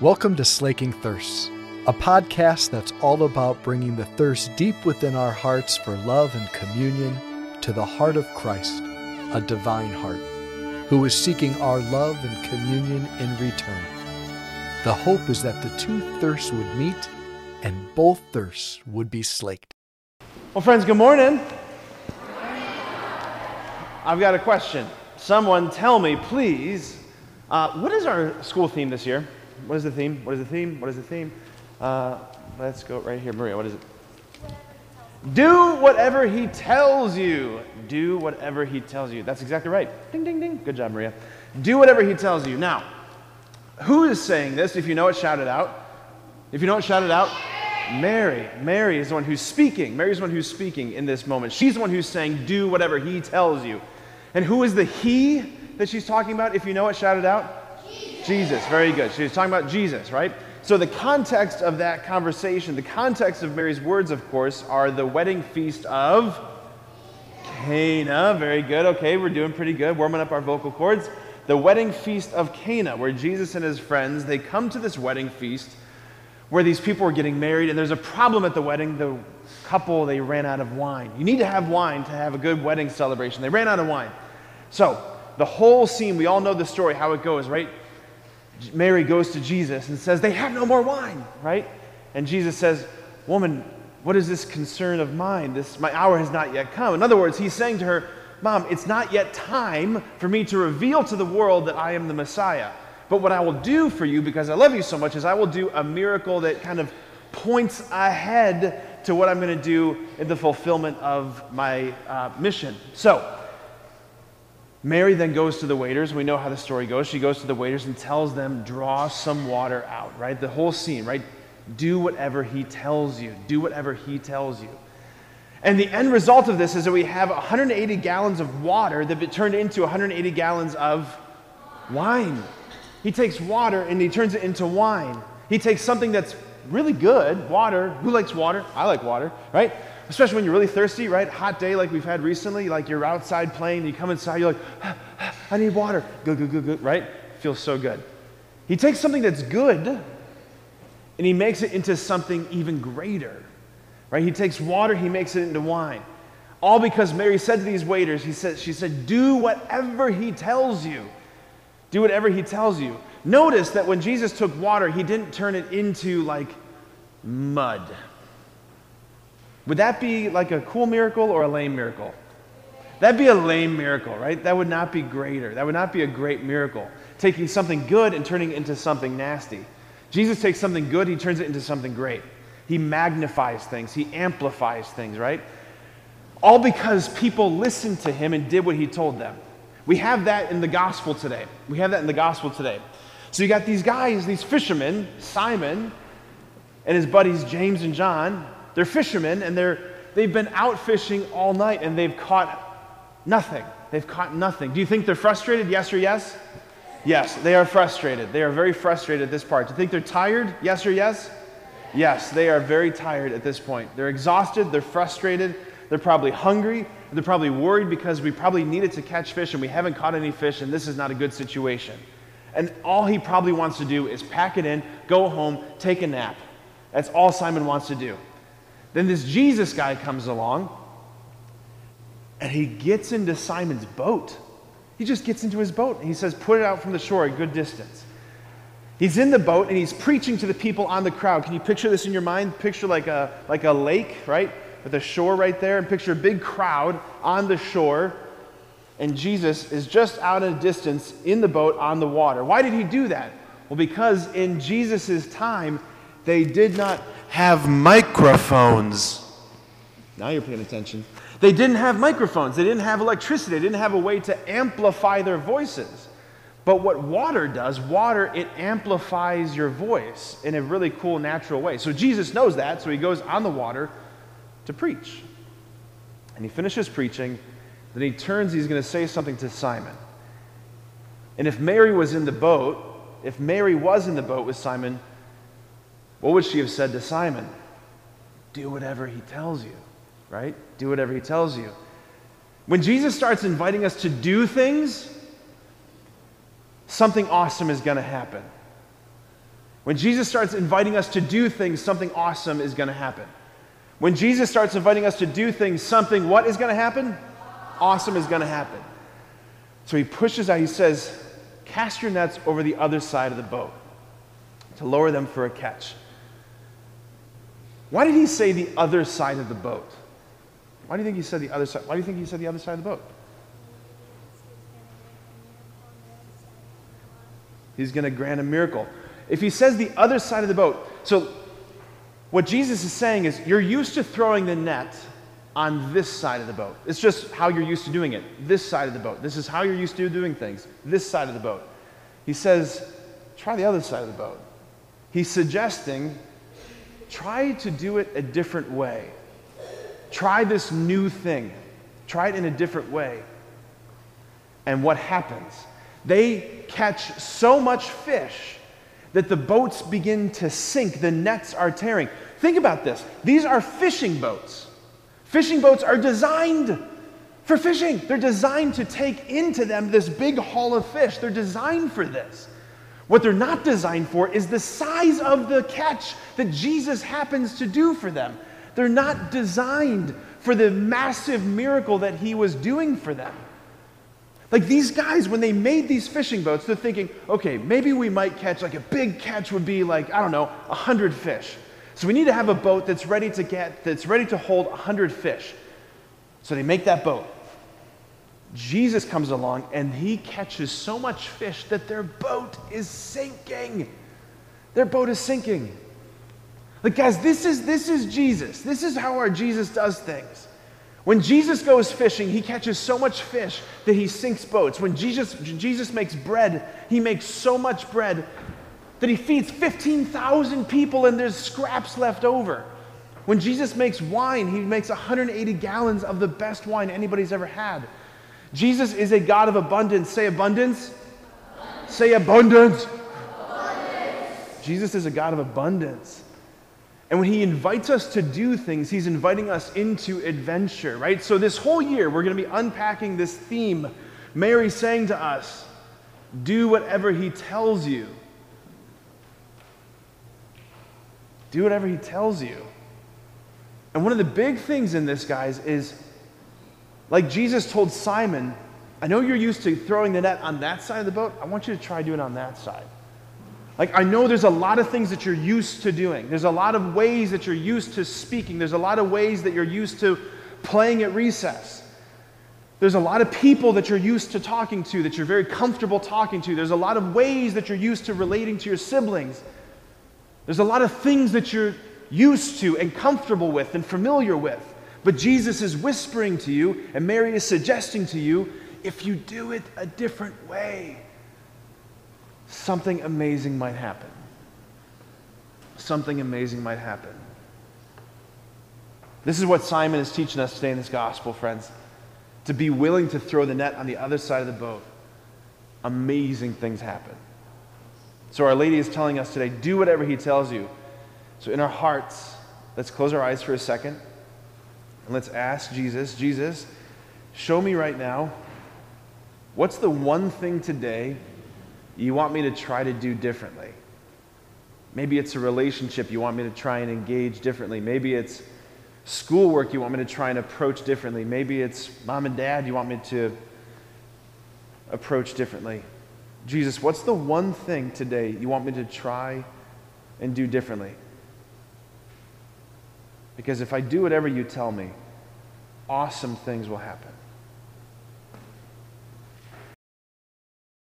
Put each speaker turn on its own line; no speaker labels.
Welcome to Slaking Thirsts, a podcast that's all about bringing the thirst deep within our hearts for love and communion to the heart of Christ, a divine heart, who is seeking our love and communion in return. The hope is that the two thirsts would meet and both thirsts would be slaked.
Well, friends, good morning. I've got a question. Someone tell me, please, uh, what is our school theme this year? What is the theme? What is the theme? What is the theme? Uh, let's go right here. Maria, what is it? Do whatever he tells you. Do whatever he tells you. That's exactly right. Ding, ding, ding. Good job, Maria. Do whatever he tells you. Now, who is saying this? If you know it, shout it out. If you it, shout it out. Mary. Mary is the one who's speaking. Mary is the one who's speaking in this moment. She's the one who's saying, Do whatever he tells you. And who is the he that she's talking about? If you know it, shout it out. Jesus. Very good. She's talking about Jesus, right? So, the context of that conversation, the context of Mary's words, of course, are the wedding feast of Cana. Very good. Okay, we're doing pretty good, warming up our vocal cords. The wedding feast of Cana, where Jesus and his friends, they come to this wedding feast where these people are getting married, and there's a problem at the wedding. The couple, they ran out of wine. You need to have wine to have a good wedding celebration. They ran out of wine. So, the whole scene, we all know the story, how it goes, right? Mary goes to Jesus and says, They have no more wine, right? And Jesus says, Woman, what is this concern of mine? This, my hour has not yet come. In other words, he's saying to her, Mom, it's not yet time for me to reveal to the world that I am the Messiah. But what I will do for you, because I love you so much, is I will do a miracle that kind of points ahead to what I'm going to do in the fulfillment of my uh, mission. So, Mary then goes to the waiters. We know how the story goes. She goes to the waiters and tells them, draw some water out, right? The whole scene, right? Do whatever he tells you. Do whatever he tells you. And the end result of this is that we have 180 gallons of water that have turned into 180 gallons of wine. He takes water and he turns it into wine. He takes something that's really good, water. Who likes water? I like water, right? Especially when you're really thirsty, right? Hot day like we've had recently, like you're outside playing, you come inside, you're like, I need water. Good, good, good, good, right? Feels so good. He takes something that's good and he makes it into something even greater, right? He takes water, he makes it into wine. All because Mary said to these waiters, he said, she said, do whatever he tells you. Do whatever he tells you. Notice that when Jesus took water, he didn't turn it into like mud. Would that be like a cool miracle or a lame miracle? That'd be a lame miracle, right? That would not be greater. That would not be a great miracle. Taking something good and turning it into something nasty. Jesus takes something good, he turns it into something great. He magnifies things, he amplifies things, right? All because people listened to him and did what he told them. We have that in the gospel today. We have that in the gospel today. So you got these guys, these fishermen, Simon and his buddies James and John. They're fishermen and they're they've been out fishing all night and they've caught nothing. They've caught nothing. Do you think they're frustrated? Yes or yes? Yes, they are frustrated. They are very frustrated at this part. Do you think they're tired? Yes or yes? Yes, they are very tired at this point. They're exhausted, they're frustrated, they're probably hungry, they're probably worried because we probably needed to catch fish and we haven't caught any fish and this is not a good situation. And all he probably wants to do is pack it in, go home, take a nap. That's all Simon wants to do. Then this Jesus guy comes along and he gets into Simon's boat. He just gets into his boat and he says, Put it out from the shore a good distance. He's in the boat and he's preaching to the people on the crowd. Can you picture this in your mind? Picture like a, like a lake, right? With a shore right there, and picture a big crowd on the shore. And Jesus is just out in a distance in the boat on the water. Why did he do that? Well, because in Jesus' time, they did not have microphones. Now you're paying attention. They didn't have microphones, they didn't have electricity, they didn't have a way to amplify their voices. But what water does, water, it amplifies your voice in a really cool, natural way. So Jesus knows that, so he goes on the water to preach. And he finishes preaching, then he turns, he's going to say something to Simon. And if Mary was in the boat, if Mary was in the boat with Simon, what would she have said to Simon? Do whatever he tells you, right? Do whatever he tells you. When Jesus starts inviting us to do things, something awesome is going to happen. When Jesus starts inviting us to do things, something awesome is going to happen. When Jesus starts inviting us to do things, something what is going to happen? Awesome is going to happen. So he pushes out, he says, Cast your nets over the other side of the boat to lower them for a catch. Why did he say the other side of the boat? Why do you think he said the other side? Why do you think he said the other side of the boat? He's going to grant a miracle. If he says the other side of the boat, so what Jesus is saying is you're used to throwing the net on this side of the boat. It's just how you're used to doing it. This side of the boat. This is how you're used to doing things. This side of the boat. He says, try the other side of the boat. He's suggesting, try to do it a different way. Try this new thing. Try it in a different way. And what happens? They catch so much fish that the boats begin to sink, the nets are tearing. Think about this these are fishing boats. Fishing boats are designed for fishing, they're designed to take into them this big haul of fish. They're designed for this. What they're not designed for is the size of the catch that Jesus happens to do for them. They're not designed for the massive miracle that he was doing for them. Like these guys, when they made these fishing boats, they're thinking, okay, maybe we might catch, like a big catch would be like, I don't know, 100 fish. So we need to have a boat that's ready to get, that's ready to hold 100 fish. So they make that boat. Jesus comes along and he catches so much fish that their boat is sinking. Their boat is sinking. Like, guys, this is, this is Jesus. This is how our Jesus does things. When Jesus goes fishing, he catches so much fish that he sinks boats. When Jesus, Jesus makes bread, he makes so much bread that he feeds 15,000 people and there's scraps left over. When Jesus makes wine, he makes 180 gallons of the best wine anybody's ever had. Jesus is a God of abundance. Say abundance. abundance. Say abundance. abundance. Jesus is a God of abundance. And when he invites us to do things, he's inviting us into adventure, right? So this whole year, we're going to be unpacking this theme. Mary saying to us, do whatever he tells you. Do whatever he tells you. And one of the big things in this, guys, is like Jesus told Simon, I know you're used to throwing the net on that side of the boat. I want you to try doing it on that side. Like, I know there's a lot of things that you're used to doing. There's a lot of ways that you're used to speaking. There's a lot of ways that you're used to playing at recess. There's a lot of people that you're used to talking to, that you're very comfortable talking to. There's a lot of ways that you're used to relating to your siblings. There's a lot of things that you're used to and comfortable with and familiar with. But Jesus is whispering to you, and Mary is suggesting to you if you do it a different way, something amazing might happen. Something amazing might happen. This is what Simon is teaching us today in this gospel, friends. To be willing to throw the net on the other side of the boat, amazing things happen. So, Our Lady is telling us today do whatever He tells you. So, in our hearts, let's close our eyes for a second and let's ask Jesus Jesus, show me right now what's the one thing today you want me to try to do differently? Maybe it's a relationship you want me to try and engage differently. Maybe it's schoolwork you want me to try and approach differently. Maybe it's mom and dad you want me to approach differently. Jesus, what's the one thing today you want me to try and do differently? Because if I do whatever you tell me, awesome things will happen.